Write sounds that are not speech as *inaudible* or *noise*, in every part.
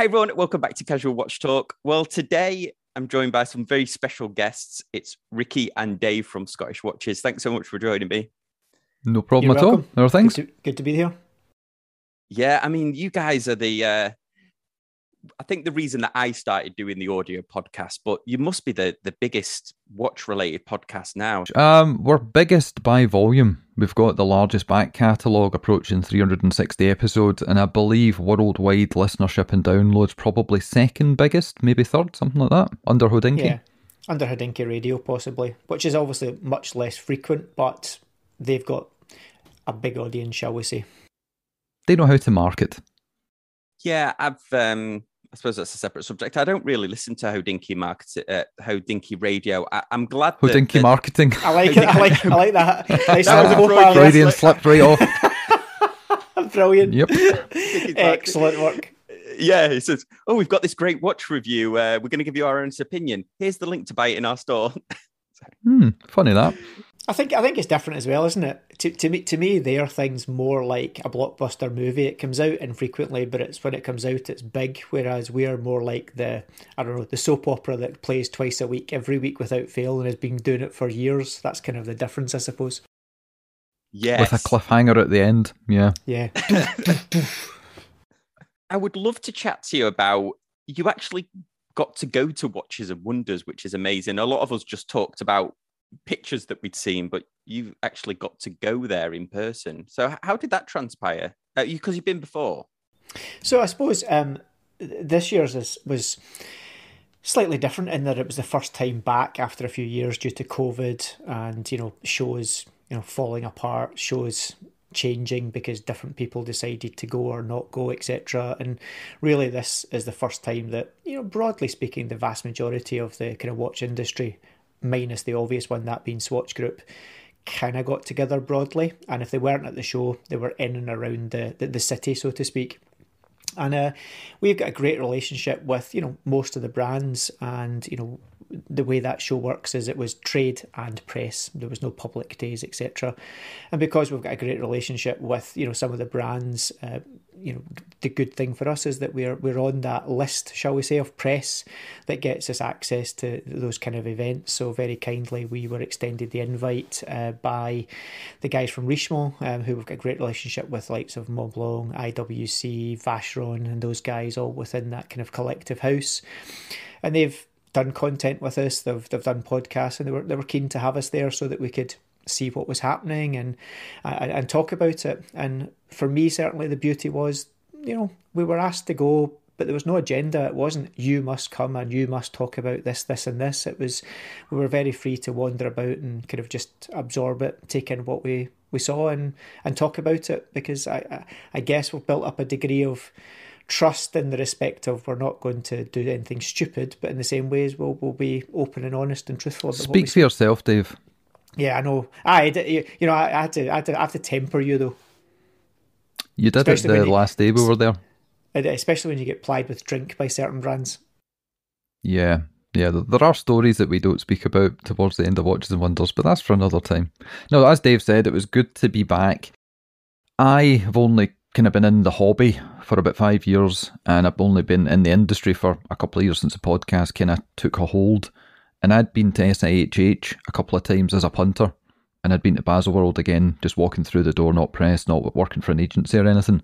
Hi, everyone. Welcome back to Casual Watch Talk. Well, today I'm joined by some very special guests. It's Rikki and Dave from Scottish Watches. Thanks so much for joining me. No problem You're at all. welcome. There are things. Good to, good to be here. Yeah, I mean, you guys are the. Uh, I think the reason that I started doing the audio podcast, but you must be the the biggest watch related podcast now. Um, we're biggest by volume. We've got the largest back catalogue approaching 360 episodes, and I believe worldwide listenership and downloads probably second biggest, maybe third, something like that, under Hodinkee. Yeah, under Hodinkee Radio possibly, which is obviously much less frequent, but they've got a big audience, shall we say? They know how to market. Yeah, I've. um I suppose that's a separate subject. I don't really listen to how Dinky markets it, uh, how Dinky Radio. I, I'm glad that, Hodinkee that- marketing. I like it. I like. I like that. *laughs* Nice That was a. Freudian Freudian slipped right off. *laughs* Brilliant. Yep. Excellent work. Yeah, he says, "Oh, we've got this great watch review. Uh, we're going to give you our honest opinion. Here's the link to buy it in our store." *laughs* Hmm, funny that. I think I think it's different as well, isn't it? To, to me, to me, they are things more like a blockbuster movie. It comes out infrequently, but it's when it comes out, it's big. Whereas we are more like the I don't know the soap opera that plays twice a week, every week without fail, and has been doing it for years. That's kind of the difference, I suppose. yes, With a cliffhanger at the end. Yeah. Yeah, *laughs* I would love to chat to you about you actually got to go to Watches and Wonders, which is amazing. A lot of us just talked about pictures that we'd seen, but you've actually got to go there in person. So, how did that transpire? Uh, you because you've been before. So I suppose um, this year's is, was slightly different in that it was the first time back after a few years due to COVID and you know shows you know falling apart, shows changing because different people decided to go or not go, etc. And really, this is the first time that you know broadly speaking, the vast majority of the kind of watch industry, minus the obvious one that being Swatch Group. Kind of got together broadly, and if they weren't at the show, they were in and around the, the, the city, so to speak and uh, we've got a great relationship with you know most of the brands and you know the way that show works is it was trade and press there was no public days etc and because we've got a great relationship with you know some of the brands uh, you know the good thing for us is that we're we're on that list shall we say of press that gets us access to those kind of events. So very kindly we were extended the invite uh, by the guys from Richemont um, who we've got a great relationship with likes of Montblanc IWC Vacheron and those guys all within that kind of collective house. And they've done content with us they've, they've done podcasts and they were, they were keen to have us there so that we could see what was happening and, uh, and and talk about it and for me certainly the beauty was you know we were asked to go but there was no agenda it wasn't you must come and you must talk about this this and this it was we were very free to wander about and kind of just absorb it take in what we we saw and and talk about it because i i, I guess we've built up a degree of trust in the respect of we're not going to do anything stupid, but in the same ways we'll we'll be open and honest and truthful. About Speak for yourself, Dave. Yeah, I know. I you know I, I had to I had to I have to temper you though, You did Especially it the you- last day we were there. Especially when you get plied with drink by certain brands. Yeah, yeah. There are stories that we don't speak about towards the end of Watches and Wonders, but that's for another time. No, as Dave said, it was good to be back. I have only kind of been in the hobby for about five years, and I've only been in the industry for a couple of years since the podcast kind of took a hold. And I'd been to SIHH a couple of times as a punter, and I'd been to Baselworld again, just walking through the door, not press, not working for an agency or anything.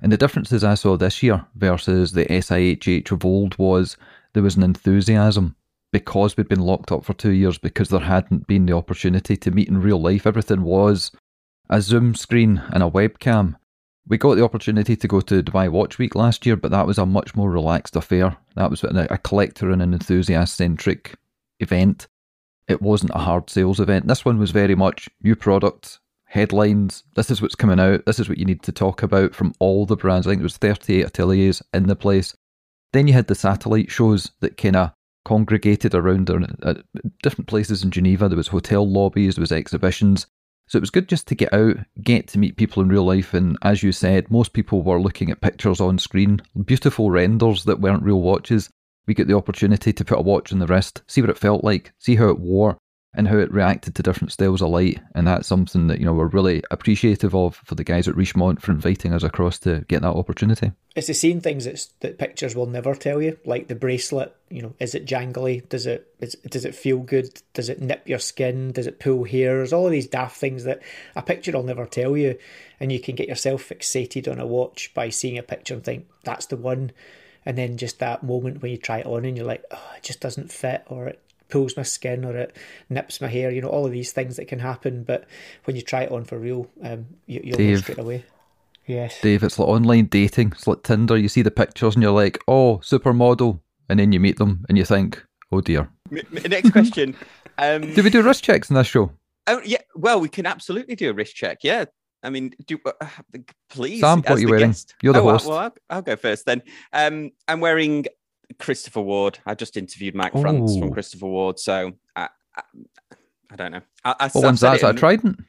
And the differences I saw this year versus the SIHH of old was there was an enthusiasm because we'd been locked up for two years because there hadn't been the opportunity to meet in real life. Everything was a Zoom screen and a webcam. We got the opportunity to go to Dubai Watch Week last year, but that was a much more relaxed affair. That was a collector and an enthusiast centric event. It wasn't a hard sales event. This one was very much new product, headlines. This is what's coming out. This is what you need to talk about from all the brands. I think there was 38 ateliers in the place. Then you had the satellite shows that kind of congregated around different places in Geneva. There was hotel lobbies, there was exhibitions. So it was good just to get out, get to meet people in real life. And as you said, most people were looking at pictures on screen, beautiful renders that weren't real watches. We get the opportunity to put a watch on the wrist, see what it felt like, see how it wore. and how it reacted to different styles of light. And that's something that, you know, we're really appreciative of for the guys at Richemont for inviting us across to get that opportunity. It's the same things that, that pictures will never tell you, like the bracelet. You know, is it jangly? Does it is, does it feel good? Does it nip your skin? Does it pull hairs? All of these daft things that a picture will never tell you, and you can get yourself fixated on a watch by seeing a picture and think that's the one, and then just that moment when you try it on and you're like, oh, it just doesn't fit, or it pulls my skin or it nips my hair. You know, all of these things that can happen. But when you try it on for real, um, you, will know straight away. Yes, Dave, it's like online dating. It's like Tinder. You see the pictures and you're like, oh, supermodel, and then you meet them and you think, oh dear. Next question. *laughs* Um, do we do wrist checks in this show? Oh yeah, well, we can absolutely do a wrist check. Yeah, I mean, do uh, please. Sam, what are you wearing? Guest. You're the oh, host. Well, I'll, I'll, go first then. Um, I'm wearing Christopher Ward. I just interviewed Mike France from Christopher Ward, so I, I, I don't know. I, I, what one's that? Is that Trident?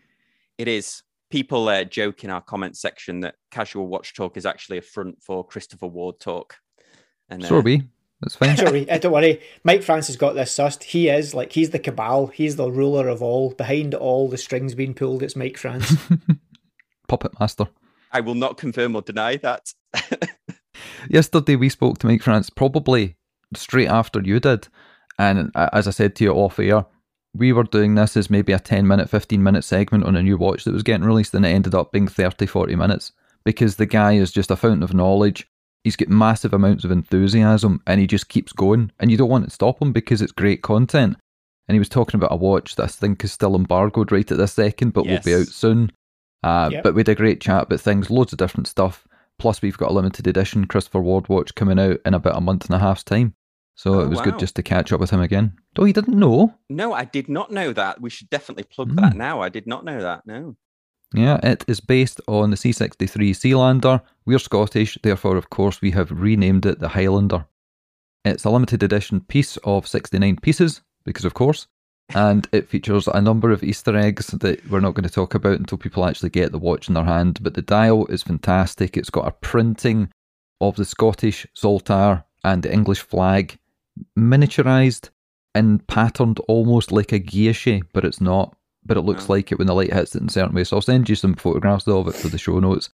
It is. People uh, joke in our comment section that Casual Watch Talk is actually a front for Christopher Ward Talk. And, uh, so we. That's fine. Sorry, uh, don't worry. Mike France has got this sussed. He is like he's the cabal. He's the ruler of all. Behind all the strings being pulled, it's Mike France. *laughs* Puppet master. I will not confirm or deny that. *laughs* Yesterday we spoke to Mike France probably straight after you did, and uh, as I said to you off air, we were doing this as maybe a 10 minute, 15 minute segment on a new watch that was getting released, and it ended up being 30, 40 minutes because the guy is just a fountain of knowledge. He's got massive amounts of enthusiasm and he just keeps going, and you don't want to stop him because it's great content. And he was talking about a watch that I think is still embargoed right at this second, but yes. will be out soon. Uh, yep. But we had a great chat about things, loads of different stuff. Plus, we've got a limited edition Christopher Ward watch coming out in about a month and a half's time. So oh, it was wow. good just to catch up with him again. Oh, you didn't know? No, I did not know that. We should definitely plug mm. that now. I did not know that. No. Yeah, it is based on the C63 Sealander. We're Scottish, therefore, of course, we have renamed it the Highlander. It's a limited edition piece of 69 pieces, because of course and it features a number of Easter eggs that we're not going to talk about until people actually get the watch in their hand. But the dial is fantastic. It's got a printing of the Scottish Saltire and the English flag miniaturized and patterned almost like a guilloche, but it's not. But it looks mm-hmm. like it when the light hits it in certain ways. So I'll send you some photographs of it for the show notes.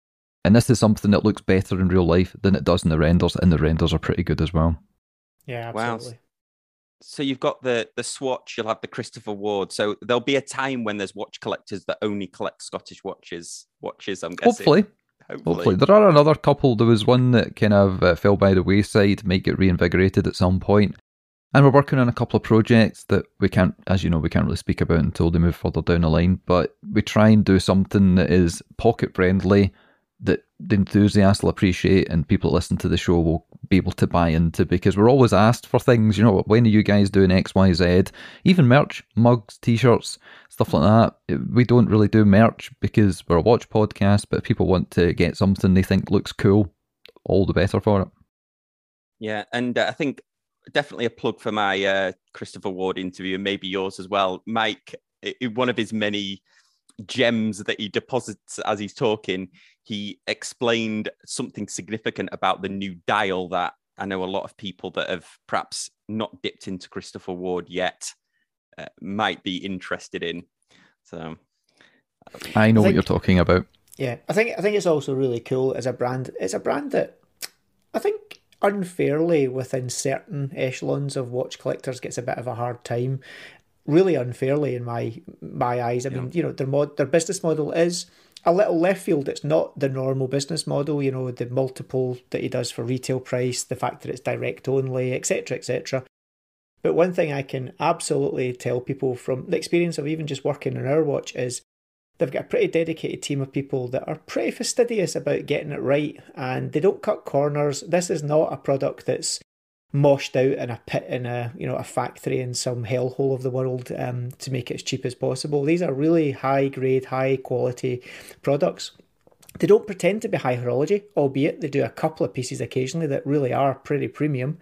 And this is something that looks better in real life than it does in the renders, and the renders are pretty good as well. Yeah, absolutely. Wow so you've got the the swatch you'll have the christopher ward. So there'll be a time when there's watch collectors that only collect scottish watches watches i'm guessing. Hopefully. Hopefully, hopefully. there are another couple. There was one that kind of uh, fell by the wayside might get reinvigorated at some point. And we're working on a couple of projects that we can't as you know we can't really speak about until they move further down the line. But we try and do something that is pocket friendly that the enthusiasts will appreciate and people that listen to the show will be able to buy into because we're always asked for things, you know, when are you guys doing X, Y, Z? Even merch, mugs, t shirts, stuff like that. We don't really do merch because we're a watch podcast, but if people want to get something they think looks cool, all the better for it. Yeah, and uh, I think definitely a plug for my uh, Christopher Ward interview and maybe yours as well. Mike, one of his many gems that he deposits as he's talking, he explained something significant about the new dial that I know a lot of people that have perhaps not dipped into Christopher Ward yet uh, might be interested in. So I know I think, what you're talking about. Yeah, I think I think it's also really cool as a brand. It's a brand that I think unfairly within certain echelons of watch collectors gets a bit of a hard time really unfairly in my my eyes. I yeah. mean, you know, their mod their business model is a little left field. It's not the normal business model. You know, the multiple that he does for retail price, the fact that it's direct only, etc., etc. But one thing I can absolutely tell people from the experience of even just working on our watch is they've got a pretty dedicated team of people that are pretty fastidious about getting it right and they don't cut corners. This is not a product that's moshed out in a pit in a you know a factory in some hellhole of the world um, to make it as cheap as possible. These are really high grade, high quality products. They don't pretend to be high horology, albeit they do a couple of pieces occasionally that really are pretty premium.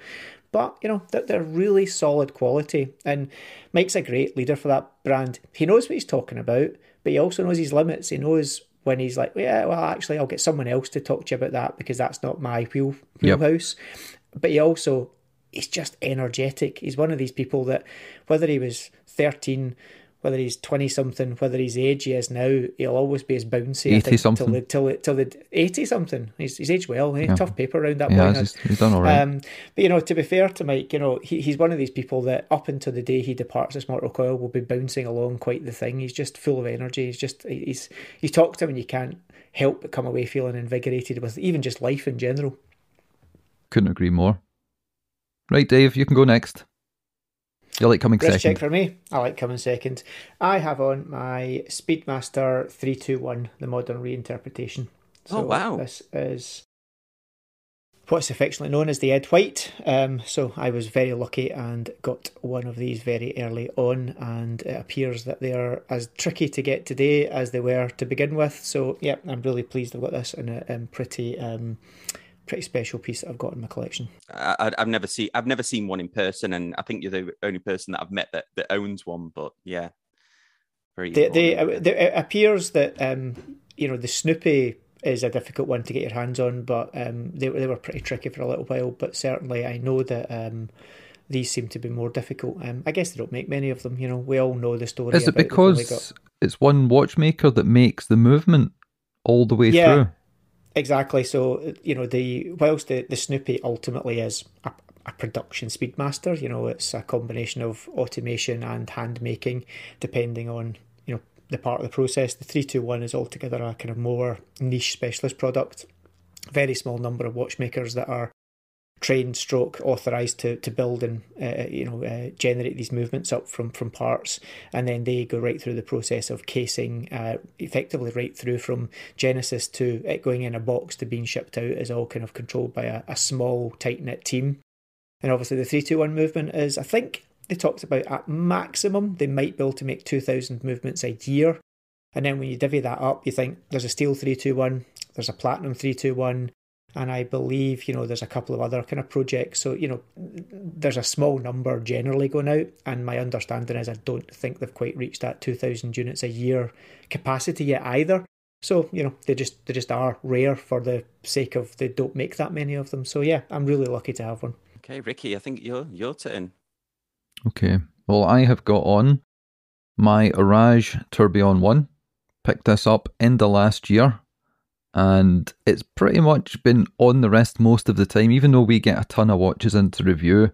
But you know they're, they're really solid quality, and Mike's a great leader for that brand. He knows what he's talking about, but he also knows his limits. He knows when he's like, yeah, well, actually, I'll get someone else to talk to you about that because that's not my wheel wheelhouse. Yep. But he also he's just energetic. He's one of these people that, whether he was 13, whether he's 20 something, whether he's the age he is now, he'll always be as bouncy. 80 something. Till the, till, the, till the 80 something. He's, he's aged well. Eh? Yeah. Tough paper around that Yeah, he's, he's done all right. Um, but you know, to be fair to Mike, you know, he, he's one of these people that up until the day he departs this mortal coil will be bouncing along quite the thing. He's just full of energy. He's just he's you talk to him and you can't help but come away feeling invigorated with even just life in general. Couldn't agree more. Right, Dave, you can go next. You like coming Rest second? check for me. I like coming second. I have on my Speedmaster three two one, the modern reinterpretation. Oh, wow. This is what's affectionately known as the Ed White. Um, so I was very lucky and got one of these very early on, and it appears that they are as tricky to get today as they were to begin with. So yeah, I'm really pleased I've got this in a um, pretty um, pretty special piece that I've got in my collection. I, I- I've never seen I've never seen one in person, and I think you're the only person that I've met that, that owns one. But yeah, very. They, they, uh, they, it appears that um, you know the Snoopy is a difficult one to get your hands on, but um, they they were pretty tricky for a little while. But certainly, I know that um, these seem to be more difficult. Um, I guess they don't make many of them. You know, we all know the story. Is it about because it's one watchmaker that makes the movement all the way Yeah. through? Exactly. So you know, the whilst the, the Snoopy ultimately is a, a production speedmaster, you know, it's a combination of automation and hand making, depending on you know the part of the process. The three two one is altogether a kind of more niche specialist product. Very small number of watchmakers that are trained stroke authorized to, to build and uh, you know uh, generate these movements up from from parts. And then they go right through the process of casing uh, effectively right through from genesis to it going in a box to being shipped out is all kind of controlled by a, a small tight knit team. And obviously the 321 movement is i think they talked about at maximum they might be able to make 2000 movements a year. And then when you divvy that up you think there's a steel 321 there's a platinum 321 and I believe you know there's a couple of other kind of projects. So you know there's a small number generally going out, and my understanding is I don't think they've quite reached that 2,000 units a year capacity yet either. So you know they just they just are rare for the sake of they don't make that many of them. So yeah, I'm really lucky to have one. Okay, Rikki, I think you're your turn. Okay. Well, I have got on my Orage Tourbillon 1. Picked this up in the last year. And it's pretty much been on the wrist most of the time, even though we get a ton of watches into review.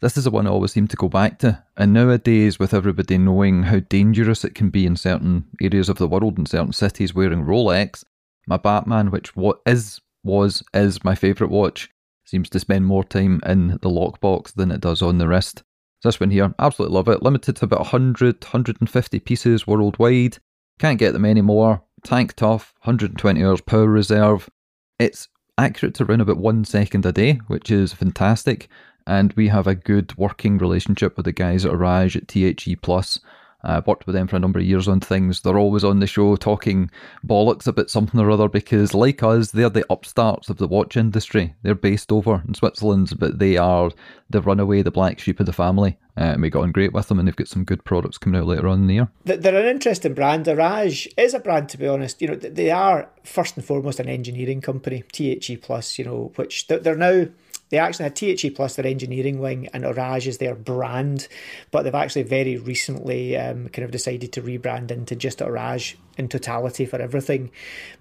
This is the one I always seem to go back to. And nowadays, with everybody knowing how dangerous it can be in certain areas of the world, in certain cities wearing Rolex, my Batman, which what is was is my favourite watch, seems to spend more time in the lockbox than it does on the wrist. This one here, absolutely love it. Limited to about 100, 150 pieces worldwide. Can't get them anymore. Tank tough, 120 hours power reserve. It's accurate to around about one second a day, which is fantastic. And we have a good working relationship with the guys at Orage at THE Plus. I've worked with them for a number of years on things. They're always on the show talking bollocks about something or other because, like us, they're the upstarts of the watch industry. They're based over in Switzerland, but they are the runaway, the black sheep of the family. Uh, and we got on great with them, and they've got some good products coming out later on in the year. They're an interesting brand. Orage is a brand, to be honest. You know, they are first and foremost an engineering company. THE Plus, you know, which they're now. They actually had THE Plus, their engineering wing, and Orage is their brand, but they've actually very recently um, kind of decided to rebrand into just Orage in totality for everything.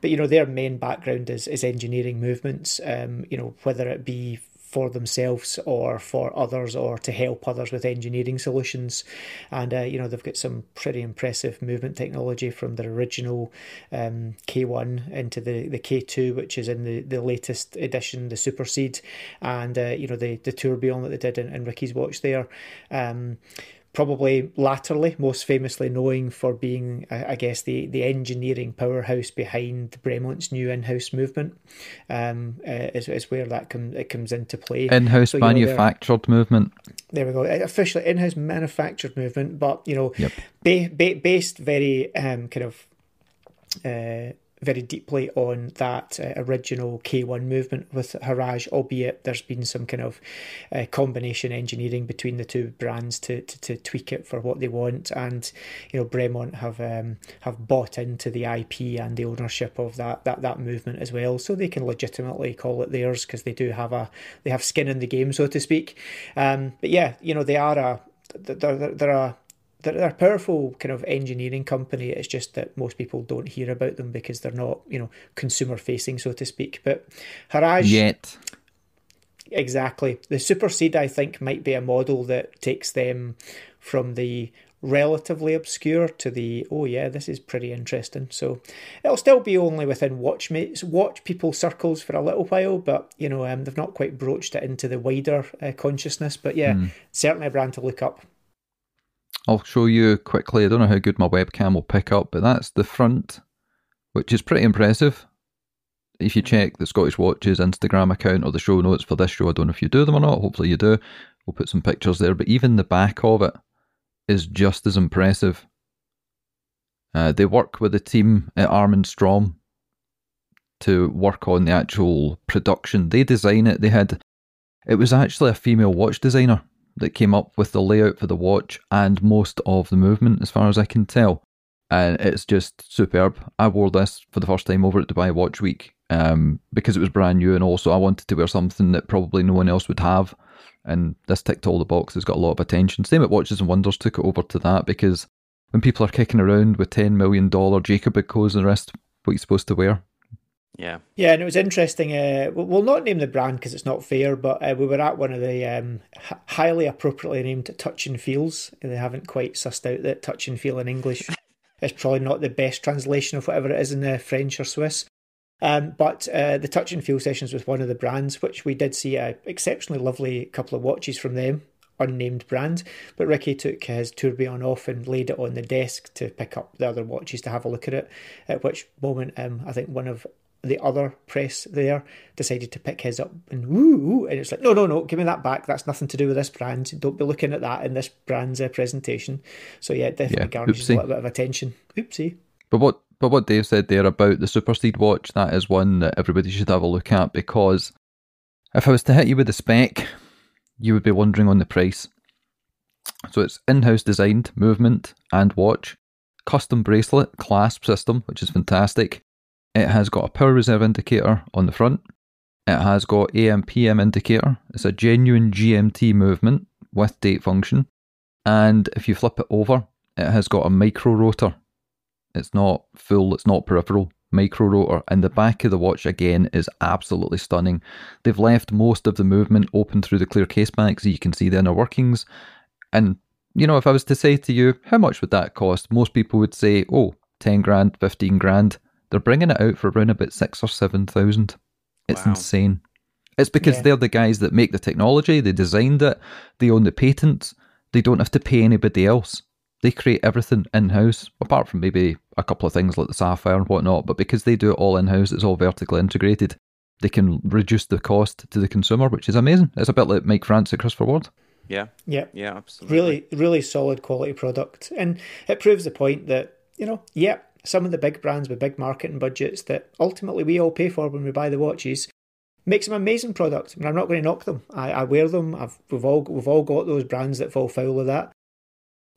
But you know, their main background is is engineering movements. Um, you know, whether it be for themselves or for others or to help others with engineering solutions. And uh, you know they've got some pretty impressive movement technology from their original um, K1 into the, the K2 which is in the, the latest edition the Super Seed. And uh, you know the, the tourbillon that they did in, in Rikki's watch there. Um, probably latterly, most famously knowing for being, I guess, the, the engineering powerhouse behind Bremont's new in-house movement, um, uh, is, is where that com- it comes into play. In-house So, you know, manufactured movement. there we go. Officially in-house manufactured movement, but you know, Yep. ba- ba- based very um, kind of uh, very deeply on that uh, original K1 movement with Orage, albeit there's been some kind of uh, combination engineering between the two brands to, to, to, tweak it for what they want. And you know, Bremont have um, have bought into the IP and the ownership of that that that movement as well, so they can legitimately call it theirs because they do have a they have skin in the game, so to speak. Um, but yeah, you know, they are a they're, they're, they're a they're, they're a powerful kind of engineering company. It's just that most people don't hear about them because they're not, you know, consumer facing, so to speak. But Orage yet. Exactly. The Super Seed, I think, might be a model that takes them from the relatively obscure to the oh yeah this is pretty interesting so it'll still be only within watchmates watch people circles for a little while but you know um, they've not quite broached it into the wider uh, consciousness but yeah mm. certainly a brand to look up I'll show you quickly. I don't know how good my webcam will pick up, but that's the front, which is pretty impressive. If you check the Scottish Watches Instagram account or the show notes for this show, I don't know if you do them or not. Hopefully you do. We'll put some pictures there. But even the back of it is just as impressive. Uh, they work with a team at Arm Strom to work on the actual production. They design it. They had it was actually a female watch designer that came up with the layout for the watch and most of the movement, as far as I can tell. And it's just superb. I wore this for the first time over at Dubai Watch Week um, because it was brand new, and also I wanted to wear something that probably no one else would have. And this ticked all the boxes, got a lot of attention. Same at Watches and Wonders took it over to that because when people are kicking around with $10 million Jacob codes and the rest, what are you're supposed to wear, yeah. Yeah, and it was interesting. Uh, we'll not name the brand because it's not fair, but uh, we were at one of the um, h- highly appropriately named Touch and Feels. They haven't quite sussed out that Touch and Feel in English *laughs* is probably not the best translation of whatever it is in the French or Swiss. Um, but uh, the Touch and Feel sessions was one of the brands, which we did see an exceptionally lovely couple of watches from them unnamed brand. But Rikki took his tourbillon off and laid it on the desk to pick up the other watches to have a look at it. At which moment, um, I think one of the other press there decided to pick his up and woo, and it's like, no, no, no, give me that back. That's nothing to do with this brand. Don't be looking at that in this brand's uh, presentation. So yeah, definitely yeah, garnishes a little bit of attention. Oopsie. But what, but what Dave said there about the Super Seed watch, that is one that everybody should have a look at because if I was to hit you with the spec, you would be wondering on the price. So it's in-house designed movement and watch, custom bracelet clasp system, which is fantastic it has got a power reserve indicator on the front. It has got AM PM indicator. It's a genuine GMT movement with date function. And if you flip it over, it has got a micro rotor. It's not full, it's not peripheral. Micro rotor. And the back of the watch again is absolutely stunning. They've left most of the movement open through the clear case back so you can see the inner workings. And you know, if I was to say to you, how much would that cost? Most people would say, oh, 10 grand, 15 grand. They're bringing it out for around about six or seven thousand. It's wow. insane. It's because yeah. they're the guys that make the technology. They designed it. They own the patents. They don't have to pay anybody else. They create everything in house, apart from maybe a couple of things like the sapphire and whatnot. But because they do it all in house, it's all vertically integrated. They can reduce the cost to the consumer, which is amazing. It's a bit like Mike France at Christopher Ward. Yeah. Yeah. Yeah, absolutely. Really, really solid quality product. And it proves the point that, you know, yeah, some of the big brands with big marketing budgets that ultimately we all pay for when we buy the watches make some amazing products. I mean, I'm not going to knock them. I, I wear them. I've, we've all we've all got those brands that fall foul of that.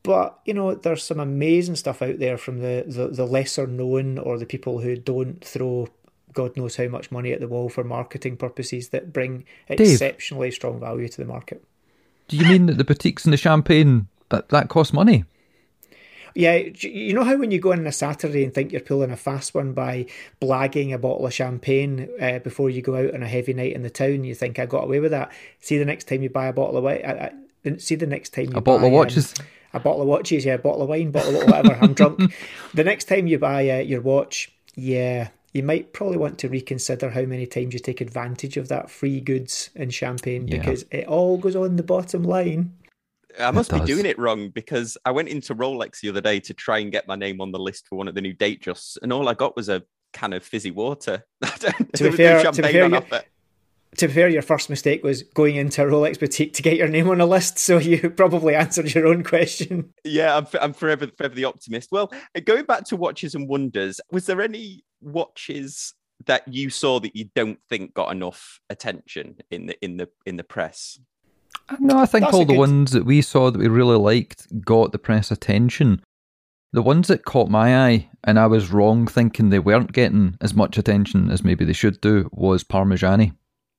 But you know, there's some amazing stuff out there from the, the, the lesser known or the people who don't throw God knows how much money at the wall for marketing purposes that bring Dave, exceptionally strong value to the market. Do you mean that the boutiques and the champagne that that cost money? Yeah, you know how when you go in on a Saturday and think you're pulling a fast one by blagging a bottle of champagne uh, before you go out on a heavy night in the town, you think I got away with that. See the next time you buy a bottle of wine. I, I, see the next time you a bottle of watches. Um, a bottle of watches, yeah, a bottle of wine, bottle of whatever. I'm drunk. *laughs* The next time you buy uh, your watch, yeah, you might probably want to reconsider how many times you take advantage of that free goods and champagne yeah. because it all goes on the bottom line. I must be doing it wrong because I went into Rolex the other day to try and get my name on the list for one of the new date Datejusts, and all I got was a can of fizzy water. *laughs* to be fair, to be fair, to be fair, your first mistake was going into a Rolex boutique to get your name on a list. So *laughs* you probably answered your own question. Yeah, I'm, I'm forever, forever the optimist. Well, going back to watches and wonders, was there any watches that you saw that you don't think got enough attention in the in the in the press? Uh, no, I think That's all the good... ones that we saw that we really liked got the press attention. The ones that caught my eye, and I was wrong thinking they weren't getting as much attention as maybe they should do, was Parmigiani.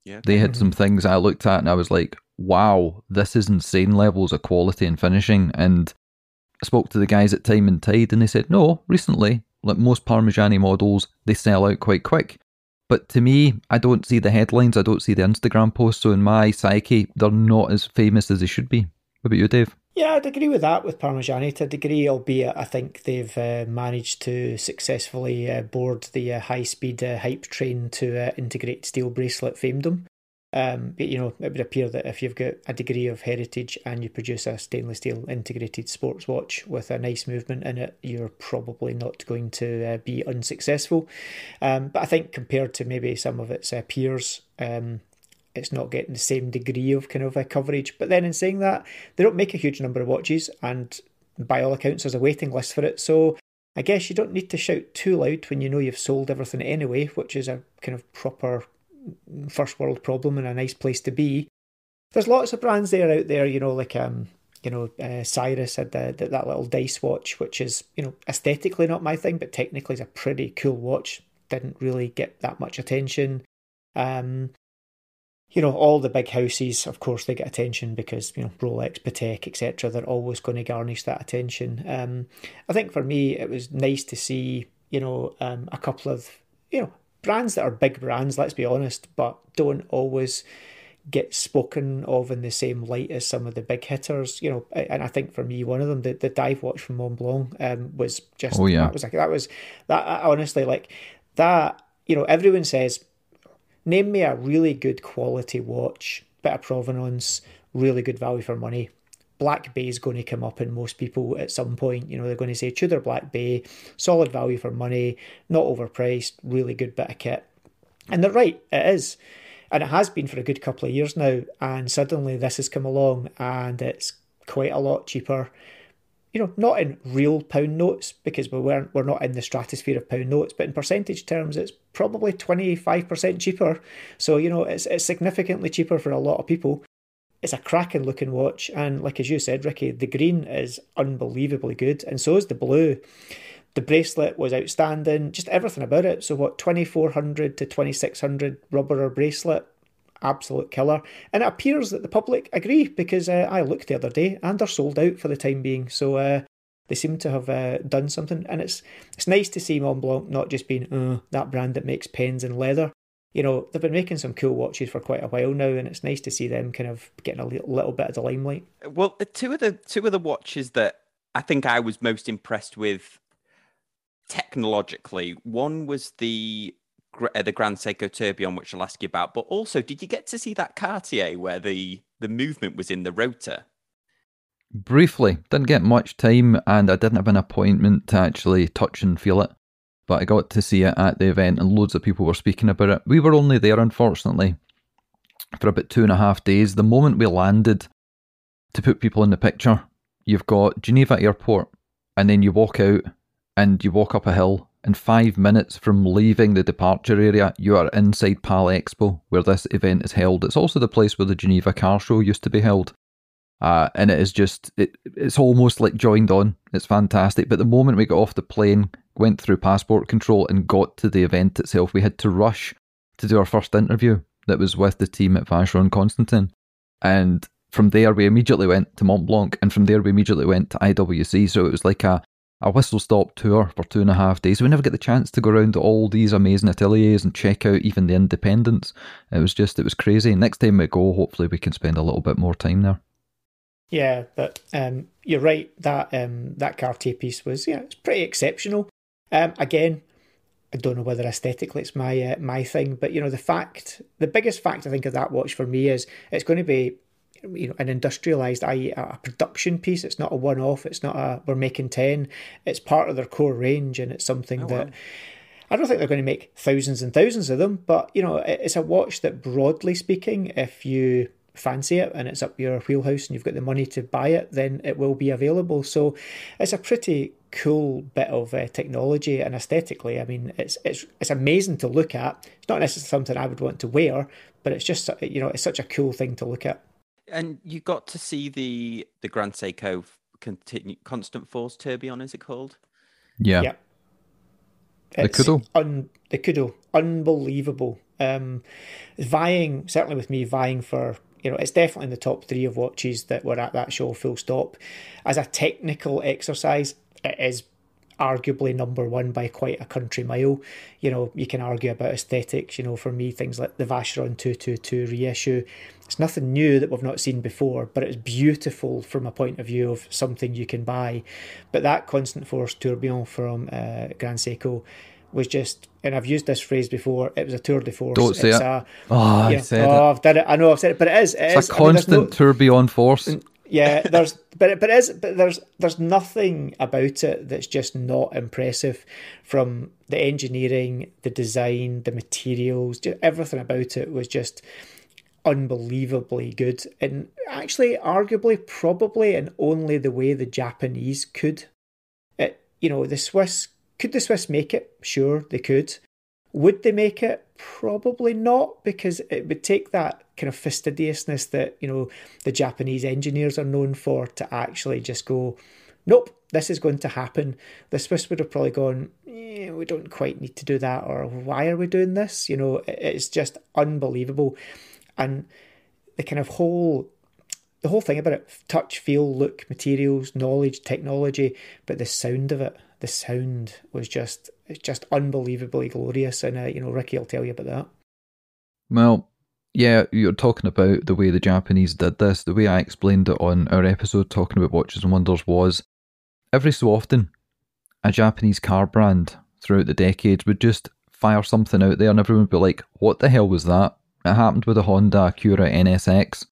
Yeah. They had some things I looked at and I was like, wow, this is insane levels of quality and finishing. And I spoke to the guys at Time and Tide and they said, no, recently, like most Parmigiani models, they sell out quite quick. But to me, I don't see the headlines, I don't see the Instagram posts. So in my psyche, they're not as famous as they should be. What about you, Dave? Yeah, I'd agree with that with Parmigiani to a degree, albeit I think they've uh, managed to successfully uh, board the uh, high speed uh, hype train to uh, integrate steel bracelet famedom. Um, but, you know, it would appear that if you've got a degree of heritage and you produce a stainless steel integrated sports watch with a nice movement in it, you're probably not going to uh, be unsuccessful. Um, but I think compared to maybe some of its peers, um, it's not getting the same degree of kind of a coverage. But then in saying that, they don't make a huge number of watches, and by all accounts, there's a waiting list for it. So I guess you don't need to shout too loud when you know you've sold everything anyway, which is a kind of proper first world problem and a nice place to be. There's lots of brands there out there, you know, like um, you know, uh, Cyrus had the, the, that little dice watch, which is you know aesthetically not my thing, but technically is a pretty cool watch. Didn't really get that much attention. Um, you know, all the big houses, of course, they get attention because, you know, Rolex, Patek, etc., they're always going to garnish that attention. Um, I think for me, it was nice to see, you know, um, a couple of, you know, brands that are big brands, let's be honest, but don't always get spoken of in the same light as some of the big hitters, you know. And I think for me, one of them, the, the dive watch from Montblanc, um, was just, oh, yeah. that was like, that was, that honestly, like, that, you know, everyone says, Name me a really good quality watch, bit of provenance, really good value for money. Black Bay is going to come up in most people at some point. You know, they're going to say Tudor Black Bay, solid value for money, not overpriced, really good bit of kit. And they're right, it is. And it has been for a good couple of years now. And suddenly this has come along and it's quite a lot cheaper you know, not in real pound notes because we weren't we're not in the stratosphere of pound notes, but in percentage terms, it's probably twenty five percent cheaper. So you know, it's it's significantly cheaper for a lot of people. It's a cracking looking watch, and like as you said, Rikki, the green is unbelievably good, and so is the blue. The bracelet was outstanding, just everything about it. So what, twenty four hundred to twenty six hundred rubber or bracelet absolute killer. And it appears that the public agree because uh, I looked the other day and they're sold out for the time being. So uh, they seem to have uh, done something, and it's it's nice to see Montblanc not just being uh, that brand that makes pens and leather. You know, they've been making some cool watches for quite a while now, and it's nice to see them kind of getting a little bit of the limelight. Well, two of the two of the watches that I think I was most impressed with technologically, one was the uh, the Grand Seiko Tourbillon, which I'll ask you about. But also, did you get to see that Cartier where the the movement was in the rotor? Briefly, didn't get much time, and I didn't have an appointment to actually touch and feel it. But I got to see it at the event, and loads of people were speaking about it. We were only there, unfortunately, for about two and a half days. The moment we landed, to put people in the picture, you've got Geneva Airport, and then you walk out and you walk up a hill, and five minutes from leaving the departure area, you are inside Palexpo, where this event is held. It's also the place where the Geneva Car Show used to be held. Uh, and it is just, it, it's almost like joined on. It's fantastic. But the moment we got off the plane, went through passport control, and got to the event itself, we had to rush to do our first interview that was with the team at Vacheron Constantin. And from there, we immediately went to Montblanc, and from there, we immediately went to IWC. So it was like a a whistle stop tour for two and a half days. We never get the chance to go around to all these amazing ateliers and check out even the independents. It was just, it was crazy. Next time we go, hopefully we can spend a little bit more time there. Yeah, but um, you're right. That um, that Cartier piece was yeah, it's pretty exceptional. Um, again, I don't know whether aesthetically it's my uh, my thing, but you know the fact, the biggest fact I think of that watch for me is it's going to be you know an industrialized i.e a production piece it's not a one-off it's not a we're making 10 it's part of their core range and it's something oh, that wow. I don't think they're going to make thousands and thousands of them, but you know, it's a watch that broadly speaking, if you fancy it and it's up your wheelhouse and you've got the money to buy it, then it will be available. So it's a pretty cool bit of uh, technology and aesthetically. I mean, it's it's it's amazing to look at. It's not necessarily something I would want to wear, but it's just you know it's such a cool thing to look at. And you got to see the the Grand Seiko continue, constant force tourbillon, is it called? Yeah. Yeah. The Kodo. Un, the Kodo, unbelievable. Um, vying certainly with me, vying for you know, it's definitely in the top three of watches that were at that show, full stop. As a technical exercise, it is arguably number one by quite a country mile. You know, you can argue about aesthetics. You know, for me, things like the Vacheron 222 reissue, it's nothing new that we've not seen before, but it's beautiful from a point of view of something you can buy. But that Constant Force Tourbillon from uh, Grand Seiko was just, and I've used this phrase before. It was a tour de force. Don't say it's it. A, oh, I said oh, it. I've done it. I know I've said it, but it is. It It's is. a I mean, constant no- tourbillon force. yeah, there's but but it is but there's there's nothing about it that's just not impressive from the engineering, the design, the materials, just everything about it was just unbelievably good and actually arguably probably in only the way the Japanese could. It you know, the Swiss could the Swiss make it? Sure, they could. Would they make it? Probably not, because it would take that kind of fastidiousness that, you know, the Japanese engineers are known for to actually just go, nope, this is going to happen. The Swiss would have probably gone, eh, we don't quite need to do that, or why are we doing this? You know, it's just unbelievable. And the kind of whole the whole thing about it touch feel look materials knowledge technology but the sound of it the sound was just just unbelievably glorious and uh, you know ricky will tell you about that Well, yeah, you're talking about the way the Japanese did this. The way I explained it on our episode talking about Watches and Wonders was every so often, a Japanese car brand throughout the decades would just fire something out there and everyone would be like, what the hell was that? It happened with the Honda Acura NSX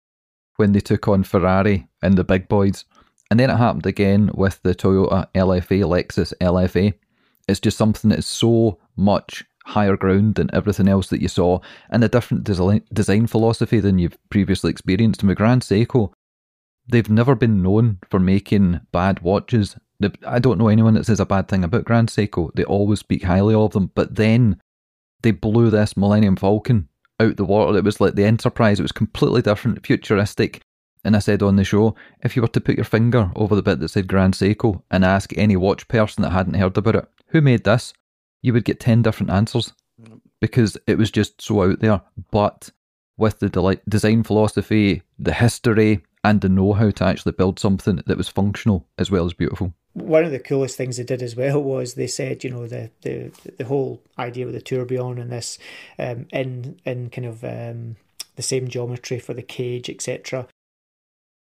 when they took on Ferrari and the big boys. And then it happened again with the Toyota LFA, Lexus LFA. It's just something that is so much higher ground than everything else that you saw and a different design, design philosophy than you've previously experienced. And with Grand Seiko, they've never been known for making bad watches. I don't know anyone that says a bad thing about Grand Seiko. They always speak highly of them. But then they blew this Millennium Falcon out the water. It was like the Enterprise. It was completely different, futuristic. And I said on the show, if you were to put your finger over the bit that said Grand Seiko and ask any watch person that hadn't heard about it, who made this? You would get 10 different answers because it was just so out there. But with the design philosophy, the history, and the know how to actually build something that was functional as well as beautiful. one of the coolest things they did as well was they said, you know, the the, the whole idea with the tourbillon and this um, in in kind of um, the same geometry for the cage, etc.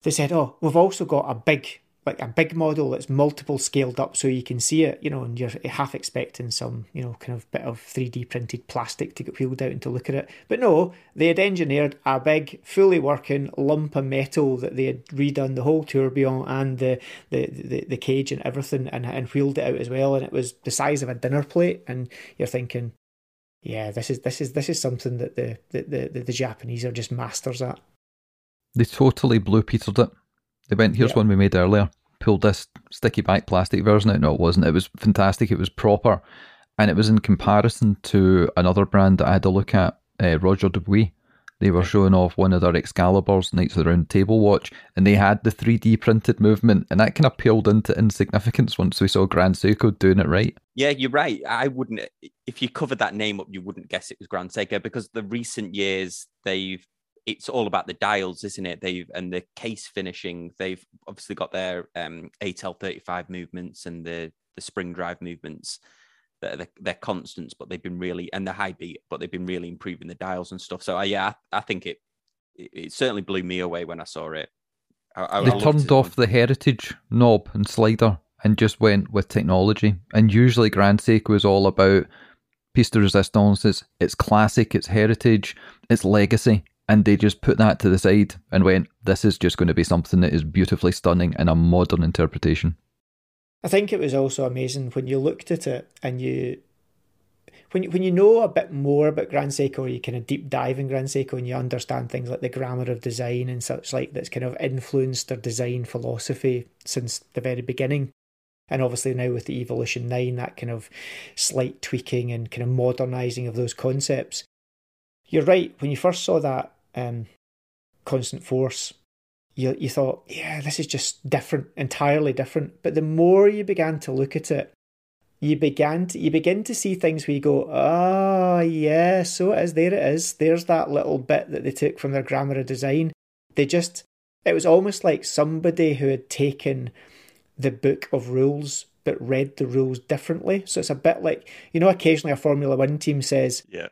They said, oh, we've also got a big like a big model that's multiple scaled up so you can see it, you know, and you're half expecting some, you know, kind of bit of 3D printed plastic to get wheeled out and to look at it. But no, they had engineered a big, fully working lump of metal that they had redone the whole tourbillon and the the, the, the cage and everything and, and wheeled it out as well. And it was the size of a dinner plate. And you're thinking, yeah, this is this is this is something that the the, the, the Japanese are just masters at. They totally blue petered it. They went, here's Yeah. one we made earlier. Pulled this sticky back plastic version out. No, it wasn't. It was fantastic. It was proper. And it was in comparison to another brand that I had a look at, uh, Roger Dubuis. They were showing off one of their Excaliburs, Knights of the Round Table watch, and they had the 3D printed movement, and that kind of paled into insignificance once we saw Grand Seiko doing it right. Yeah, you're right. I wouldn't, if you covered that name up, you wouldn't guess it was Grand Seiko because the recent years they've, it's all about the dials, isn't it? They've and the case finishing. They've obviously got their um, ATEL 35 movements and the the spring drive movements. They're, constants, but they've been really and the high beat, but they've been really improving the dials and stuff. So I, yeah, I, I think it, it it certainly blew me away when I saw it. I, I, They turned off the heritage knob and slider and just went with technology. And usually Grand Seiko is all about piece de resistance. It's, it's classic, it's heritage, it's legacy. And they just put that to the side and went, this is just going to be something that is beautifully stunning and a modern interpretation. I think it was also amazing when you looked at it and you, when when you know a bit more about Grand Seiko, you kind of deep dive in Grand Seiko, and you understand things like the grammar of design and such like that's kind of influenced their design philosophy since the very beginning. And obviously now with the Evolution Nine, that kind of slight tweaking and kind of modernising of those concepts. You're right. When you first saw that um, constant force, you you thought, yeah, this is just different, entirely different. But the more you began to look at it, you began to you begin to see things where you go, ah, oh, yeah, so it is. There it is. There's that little bit that they took from their grammar of design. They just, it was almost like somebody who had taken the book of rules but read the rules differently. So it's a bit like you know, occasionally a Formula One team says, "Yeah,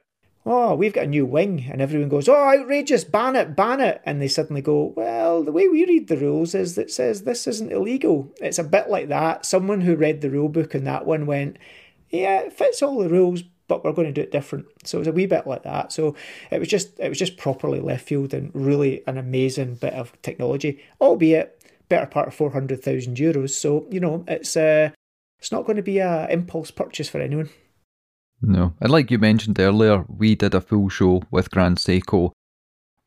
oh, we've got a new wing, and everyone goes, oh, outrageous, ban it, ban it. And they suddenly go, well, the way we read the rules is that says this isn't illegal. It's a bit like that. Someone who read the rule book and that one went, yeah, it fits all the rules, but we're going to do it different. So it was a wee bit like that. So it was just it was just properly left field and really an amazing bit of technology, albeit better part of four hundred thousand euros. So you know it's uh, it's not going to be a impulse purchase for anyone. No. And like you mentioned earlier, we did a full show with Grand Seiko.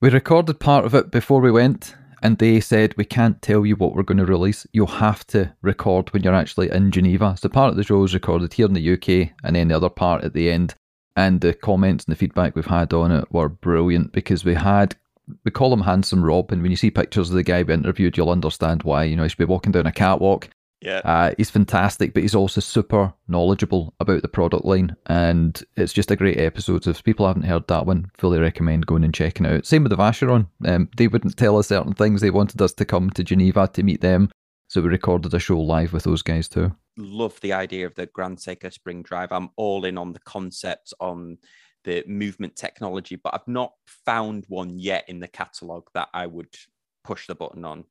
We recorded part of it before we went, and they said, We can't tell you what we're going to release. You'll have to record when you're actually in Geneva. So part of the show is recorded here in the UK, and then the other part at the end. And the comments and the feedback we've had on it were brilliant because we had we call him Handsome Rob, and when you see pictures of the guy we interviewed, you'll understand why. You know, he should be walking down a catwalk yeah. Uh, he's fantastic, but he's also super knowledgeable about the product line. And it's just a great episode. So if people haven't heard that one, fully recommend going and checking it out. Same with the Vacheron. Um, they wouldn't tell us certain things. They wanted us to come to Geneva to meet them. So we recorded a show live with those guys too. Love the idea of the Grand Seiko Spring Drive. I'm all in on the concept on the movement technology, but I've not found one yet in the catalogue that I would push the button on.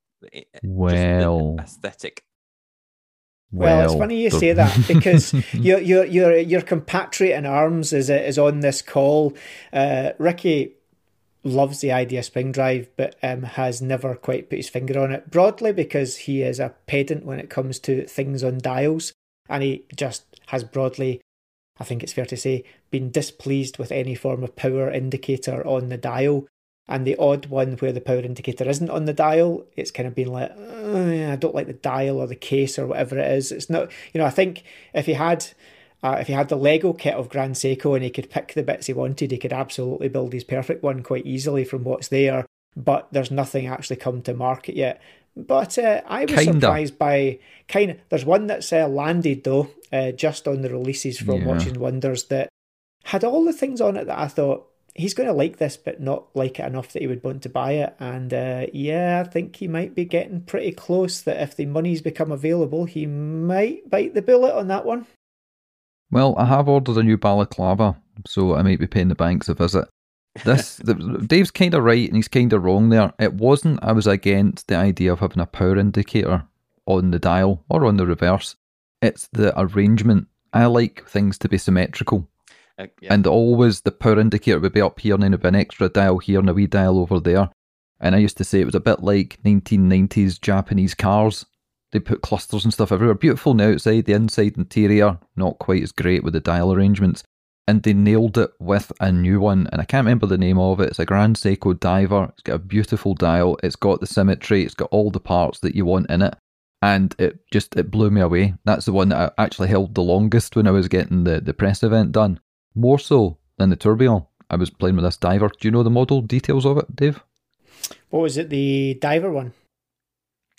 Well, aesthetic well, well, it's funny you say *laughs* that because *laughs* your your your your compatriot in arms is is on this call. Uh, Rikki loves the idea of spring drive, but um, has never quite put his finger on it. Broadly, because he is a pedant when it comes to things on dials, and he just has broadly, I think it's fair to say, been displeased with any form of power indicator on the dial and the odd one where the power indicator isn't on the dial, it's kind of been like, oh, yeah, I don't like the dial or the case or whatever it is. It's not, you know, I think if he had. Uh, if he had the Lego kit of Grand Seiko and he could pick the bits he wanted, he could absolutely build his perfect one quite easily from what's there. But there's nothing actually come to market yet. But uh, I was Kinda. surprised by kind of. There's one that's uh, landed though, uh, just on the releases from yeah. Watches and Wonders that had all the things on it that I thought he's going to like this, but not like it enough that he would want to buy it. And uh, yeah, I think he might be getting pretty close. That if the money's become available, he might bite the bullet on that one. Well, I have ordered a new balaclava, so I might be paying the banks a visit. This *laughs* the, Dave's kind of right, and he's kind of wrong there. It wasn't. I was against the idea of having a power indicator on the dial or on the reverse. It's the arrangement. I like things to be symmetrical. Yeah. And always the power indicator would be up here and then it'd be an extra dial here and a wee dial over there. And I used to say it was a bit like 1990s Japanese cars. They put clusters and stuff everywhere. Beautiful on the outside, the inside interior, not quite as great with the dial arrangements. And they nailed it with a new one, and I can't remember the name of it. It's a Grand Seiko Diver. It's got a beautiful dial. It's got the symmetry. It's got all the parts that you want in it, and it just it blew me away. That's the one that I actually held the longest when I was getting the the press event done more so than the Tourbillon. I was playing with this diver. Do you know the model details of it, Dave? What was it? The diver one?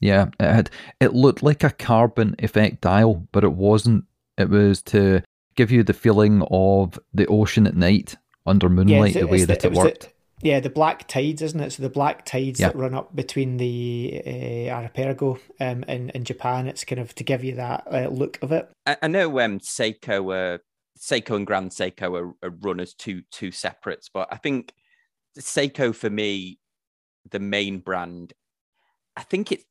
Yeah, it had. It looked like a carbon effect dial, but it wasn't. It was to give you the feeling of the ocean at night under moonlight, yeah, the, the way that it, it worked. The, yeah, the black tides, isn't it? So the black tides yeah. that run up between the uh, archipelago um, in in Japan. It's kind of to give you that uh, look of it. I, I know um, Seiko uh, Seiko and Grand Seiko are, are run as two two separates, but I think Seiko for me, the main brand, I think it's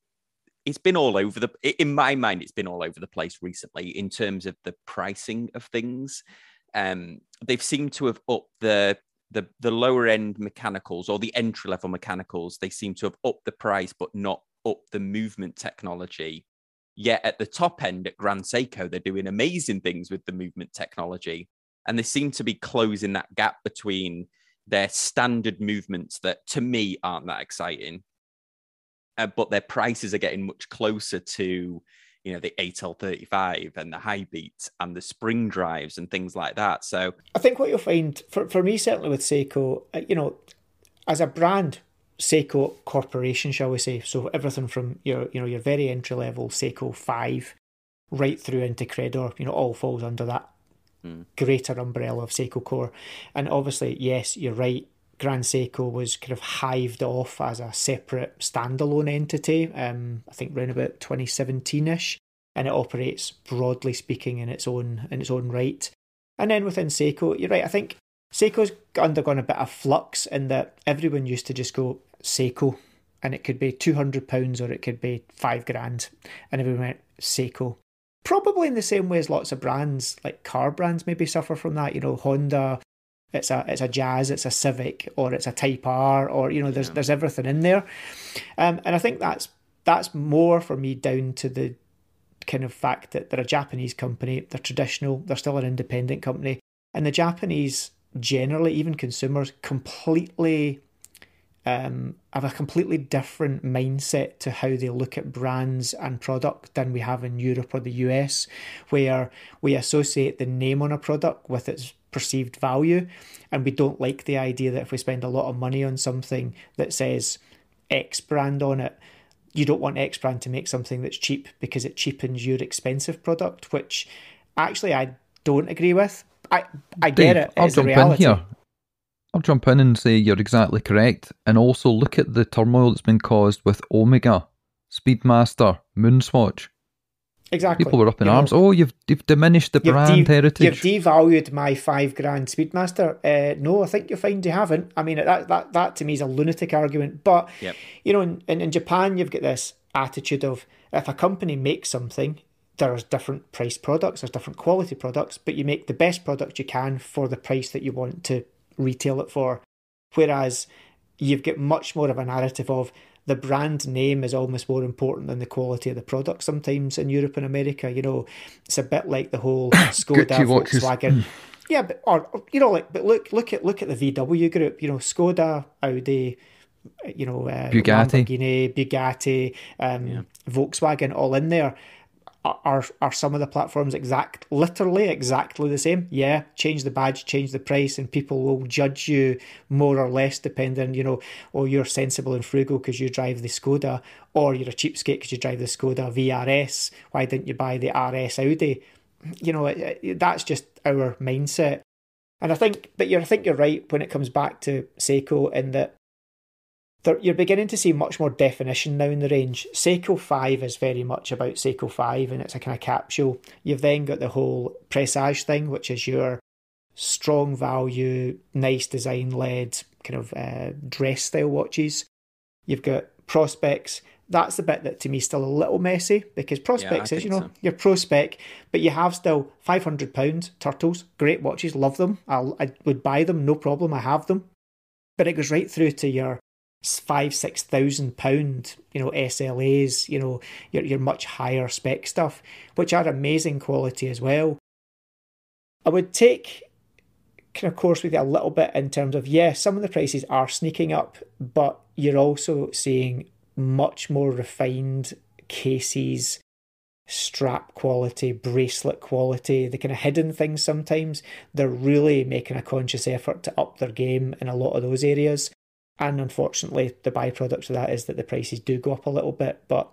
it's been all over the in my mind it's been all over the place recently in terms of the pricing of things. Um, they've seemed to have upped the the the lower end mechanicals or the entry level mechanicals. They seem to have upped the price, but not up the movement technology Yet at the top end at Grand Seiko, they're doing amazing things with the movement technology. and they seem to be closing that gap between their standard movements that to me aren't that exciting, uh, but their prices are getting much closer to you know the 8L35 and the high beats and the spring drives and things like that. So I think what you'll find for, for me certainly with Seiko, uh, you know, as a brand, Seiko Corporation, shall we say, so everything from your you know your very entry level Seiko Five right through into Credor, you know, all falls under that mm. greater umbrella of Seiko Core. And obviously, yes, you're right. Grand Seiko was kind of hived off as a separate standalone entity, um, I think around about 2017-ish, and it operates broadly speaking in its own in its own right. And then within Seiko, you're right, I think Seiko's undergone a bit of flux in that everyone used to just go Seiko and it could be £200 or it could be five grand. And everyone went Seiko probably in the same way as lots of brands like car brands maybe suffer from that you know honda it's a it's a jazz it's a civic or it's a type r or you know there's yeah. there's everything in there um, and i think that's that's more for me down to the kind of fact that they're a japanese company they're traditional they're still an independent company and the japanese generally even consumers completely um, have a completely different mindset to how they look at brands and product than we have in Europe or the US, where we associate the name on a product with its perceived value. And we don't like the idea that if we spend a lot of money on something that says X brand on it, you don't want X brand to make something that's cheap because it cheapens your expensive product, which actually I don't agree with. I I get Dave, it. It's I'll jump in here. I'll jump in and say you're exactly correct, and also look at the turmoil that's been caused with Omega, Speedmaster, Moonswatch. Exactly. People were up in you arms. Know, oh, you've, you've diminished the brand de- heritage. You've devalued my five grand Speedmaster. Uh, no, I think you'll find you haven't. I mean, that that that to me is a lunatic argument. But yep. you know, in, in, in Japan, you've got this attitude of if a company makes something, there's different price products, there's different quality products, but you make the best product you can for the price that you want to retail it for. Whereas you've got much more of a narrative of the brand name is almost more important than the quality of the product sometimes in Europe and America. You know, it's a bit like the whole *coughs* Skoda Volkswagen. *laughs* yeah, but or you know, like but look look at look at the VW group, you know, Skoda, Audi, you know, uh, Bugatti, Lamborghini, Bugatti, um, yeah. Volkswagen, all in there are are some of the platforms exact literally exactly the same? Yeah change the badge change the price and people will judge you more or less depending you know oh you're sensible and frugal because you drive the skoda or you're a cheapskate because you drive the skoda vrs why didn't you buy the rs audi? You know that's just our mindset. And i think but you're i think you're right when it comes back to seiko in that you're beginning to see much more definition now in the range. Seiko 5 is very much about Seiko 5 and it's a kind of capsule. You've then got the whole Presage thing, which is your strong value, nice design led kind of uh, dress style watches. You've got Prospex. That's the bit that to me is still a little messy because Prospex yeah, is, you know, so. your pro spec, but you have still £500 turtles, great watches, love them. I'll, I would buy them, no problem, I have them. But it goes right through to your five six thousand pound you know SLAs you know your your much higher spec stuff which are amazing quality as well. I would take kind of course with a little bit in terms of yeah some of the prices are sneaking up but you're also seeing much more refined cases strap quality bracelet quality the kind of hidden things sometimes. They're really making a conscious effort to up their game in a lot of those areas and unfortunately, the byproduct of that is that the prices do go up a little bit. But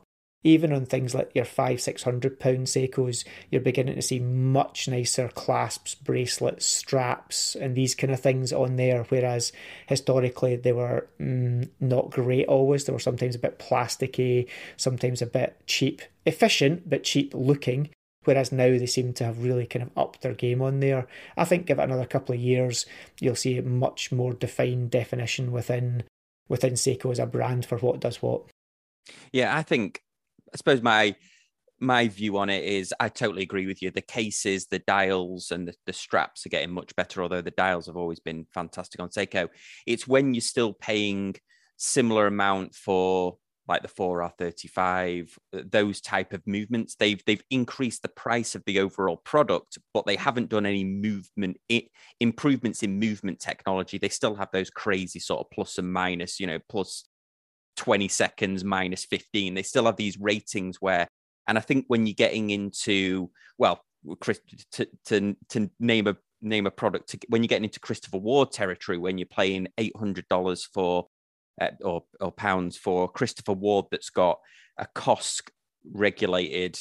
even on things like your five, six hundred pound Seikos, you're beginning to see much nicer clasps, bracelets, straps, and these kind of things on there. Whereas historically, they were mm, not great always. They were sometimes a bit plasticky, sometimes a bit cheap, efficient, but cheap looking. Whereas now they seem to have really kind of upped their game on there. I think give it another couple of years, you'll see a much more defined definition within within Seiko as a brand for what does what. Yeah, I think I suppose my my view on it is I totally agree with you. The cases, the dials, and the, the straps are getting much better, although the dials have always been fantastic on Seiko. It's when you're still paying similar amount for like the 4R35, uh, those type of movements. They've they've increased the price of the overall product, but they haven't done any movement improvements in movement technology. They still have those crazy sort of plus and minus, you know, plus 20 seconds, minus 15. They still have these ratings where, and I think when you're getting into well, Chris, to to to name a name a product to, when you're getting into Christopher Ward territory, when you're playing eight hundred dollars for uh, or, or pounds for Christopher Ward that's got a COSC regulated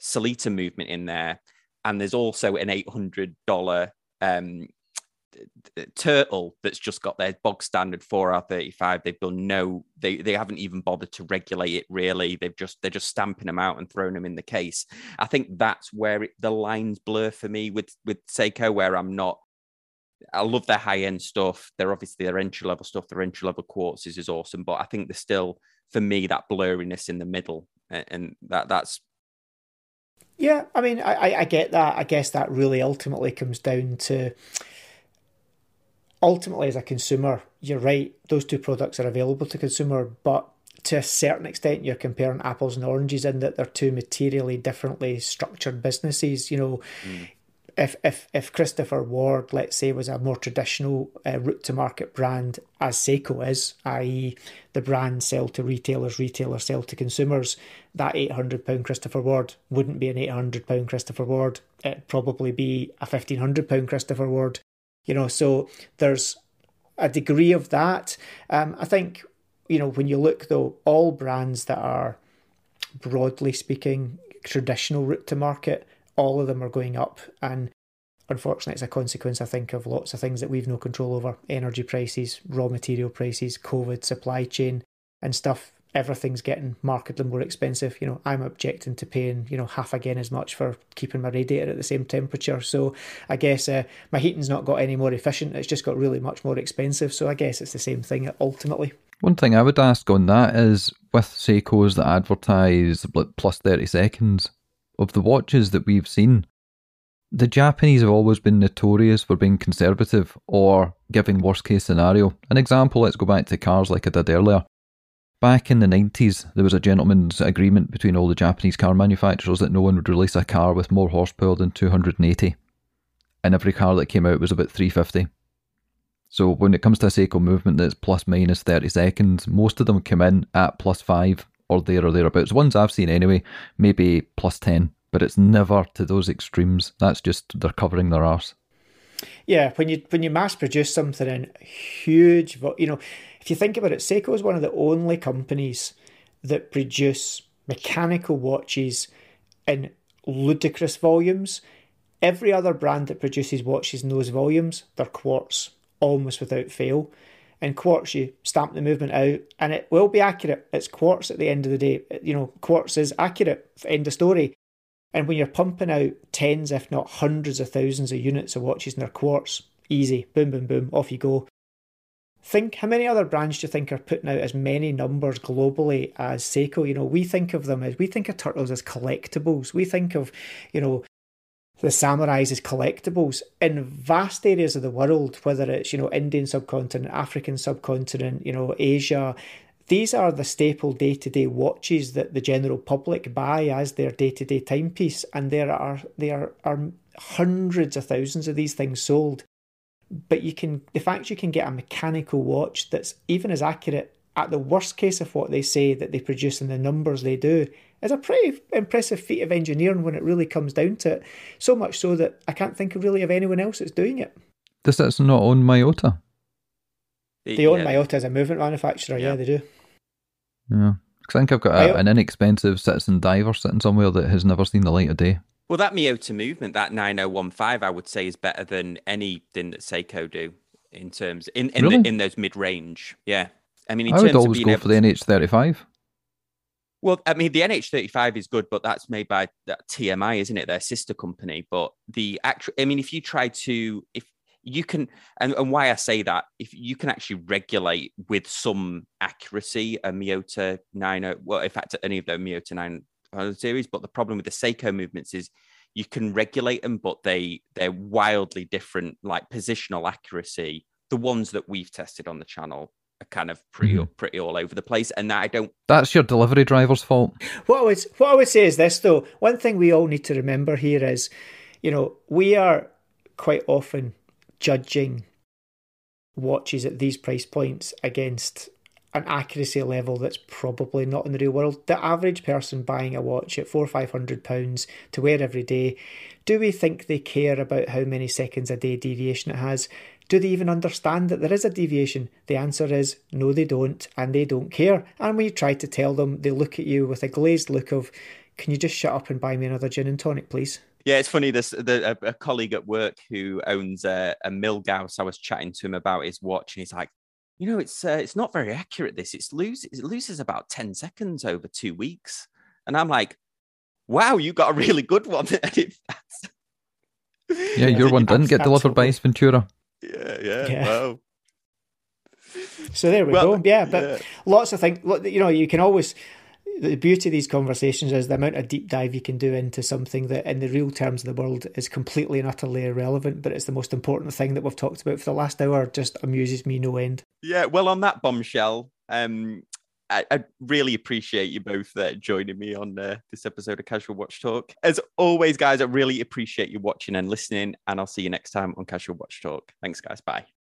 Sellita movement in there. And there's also an $800 um, turtle that's just got their bog standard 4R35. They've done no, they, they haven't even bothered to regulate it really. They've just, they're just stamping them out and throwing them in the case. I think that's where it, the lines blur for me with, with Seiko, where I'm not I love their high end stuff. They're obviously their entry level stuff. Their entry level quartzes is awesome, but I think there's still for me that blurriness in the middle, and that that's. Yeah, I mean, I I get that. I guess that really ultimately comes down to. Ultimately, as a consumer, you're right. Those two products are available to consumer, but to a certain extent, you're comparing apples and oranges in that they're two materially differently structured businesses. You know, mm if if if Christopher Ward, let's say, was a more traditional uh, route to market brand, as Seiko is, i.e., the brand sell to retailers, retailers sell to consumers, that eight hundred pound Christopher Ward wouldn't be an eight hundred pound Christopher Ward. It'd probably be a fifteen hundred pound Christopher Ward. You know, so there's a degree of that. Um, I think you know when you look though, all brands that are broadly speaking traditional route to market all of them are going up. And unfortunately, it's a consequence, I think, of lots of things that we've no control over energy prices, raw material prices, COVID, supply chain, and stuff. Everything's getting markedly more expensive. You know, I'm objecting to paying, you know, half again as much for keeping my radiator at the same temperature. So I guess uh, my heating's not got any more efficient. It's just got really much more expensive. So I guess it's the same thing ultimately. One thing I would ask on that is with Seikos that advertise plus 30 seconds, of the watches that we've seen, the Japanese have always been notorious for being conservative or giving worst case scenario. An example, let's go back to cars like I did earlier. Back in the 90s, there was a gentleman's agreement between all the Japanese car manufacturers that no one would release a car with more horsepower than 280. And every car that came out was about 350. So when it comes to a Seiko movement that's plus minus 30 seconds, most of them come in at plus 5 or there or thereabouts. The Ones I've seen anyway, maybe plus 10, but it's never to those extremes. That's just they're covering their arse. Yeah, when you when you mass produce something in huge, you know, if you think about it, Seiko is one of the only companies that produce mechanical watches in ludicrous volumes. Every other brand that produces watches in those volumes, they're quartz almost without fail and quartz you stamp the movement out and it will be accurate. It's quartz at the end of the day. You know quartz is accurate end of story. And when you're pumping out tens if not hundreds of thousands of units of watches in their quartz easy. Boom boom boom off you go. Think how many other brands do you think are putting out as many numbers globally as Seiko? You know, we think of them as we think of turtles as collectibles. We think of, you know, the samurais as collectibles in vast areas of the world, whether it's, you know, Indian subcontinent, African subcontinent, you know, Asia. These are the staple day to day watches that the general public buy as their day to day timepiece. And there are there are hundreds of thousands of these things sold. But you can the fact you can get a mechanical watch that's even as accurate at the worst case of what they say that they produce and the numbers they do is a pretty impressive feat of engineering when it really comes down to it. So much so that I can't think really of anyone else that's doing it. Does that's not own Miyota? They own yeah. Miyota as a movement manufacturer. Yeah, yeah they do. Yeah, because I think I've got a, an inexpensive citizen diver sitting somewhere that has never seen the light of day. Well, that Miyota movement, that 9015, I would say is better than anything that Seiko do in terms in in, really? the, in those mid range. Yeah, I mean, I would always go for the NH35. Well, I mean, the NH35 is good, but that's made by TMI, isn't it? Their sister company. But the actual, I mean, if you try to, if you can, and, and why I say that, if you can actually regulate with some accuracy a Miyota 90, uh, well, in fact, any of the Miyota 900 series, but the problem with the Seiko movements is you can regulate them, but they they're wildly different, like positional accuracy. The ones that we've tested on the channel are kind of pretty Mhm. pretty all over the place, and that I don't. That's your delivery driver's fault. What I would what I would say is this though. One thing we all need to remember here is, you know, we are quite often judging watches at these price points against an accuracy level that's probably not in the real world. The average person buying a watch at four or five hundred pounds to wear every day, do we think they care about how many seconds a day deviation it has? Do they even understand that there is a deviation? The answer is no, they don't, and they don't care. And when you try to tell them, they look at you with a glazed look of, "Can you just shut up and buy me another gin and tonic, please?" Yeah, it's funny. This the, a, a colleague at work who owns a, a Milgauss. I was chatting to him about his watch, and he's like, "You know, it's uh, it's not very accurate. This it's lose it loses about ten seconds over two weeks." And I'm like, "Wow, you got a really good one." *laughs* And if that's- Yeah, your one didn't get delivered by Ace Ventura. Yeah, yeah, Yeah. Wow. So there we Well, go. Yeah, but yeah. lots of things. You know, you can always. The beauty of these conversations is the amount of deep dive you can do into something that, in the real terms of the world, is completely and utterly irrelevant. But it's the most important thing that we've talked about for the last hour. Just amuses me no end. Yeah, well, on that bombshell, um, I, I really appreciate you both uh, joining me on uh, this episode of Casual Watch Talk. As always, guys, I really appreciate you watching and listening, and I'll see you next time on Casual Watch Talk. Thanks, guys. Bye.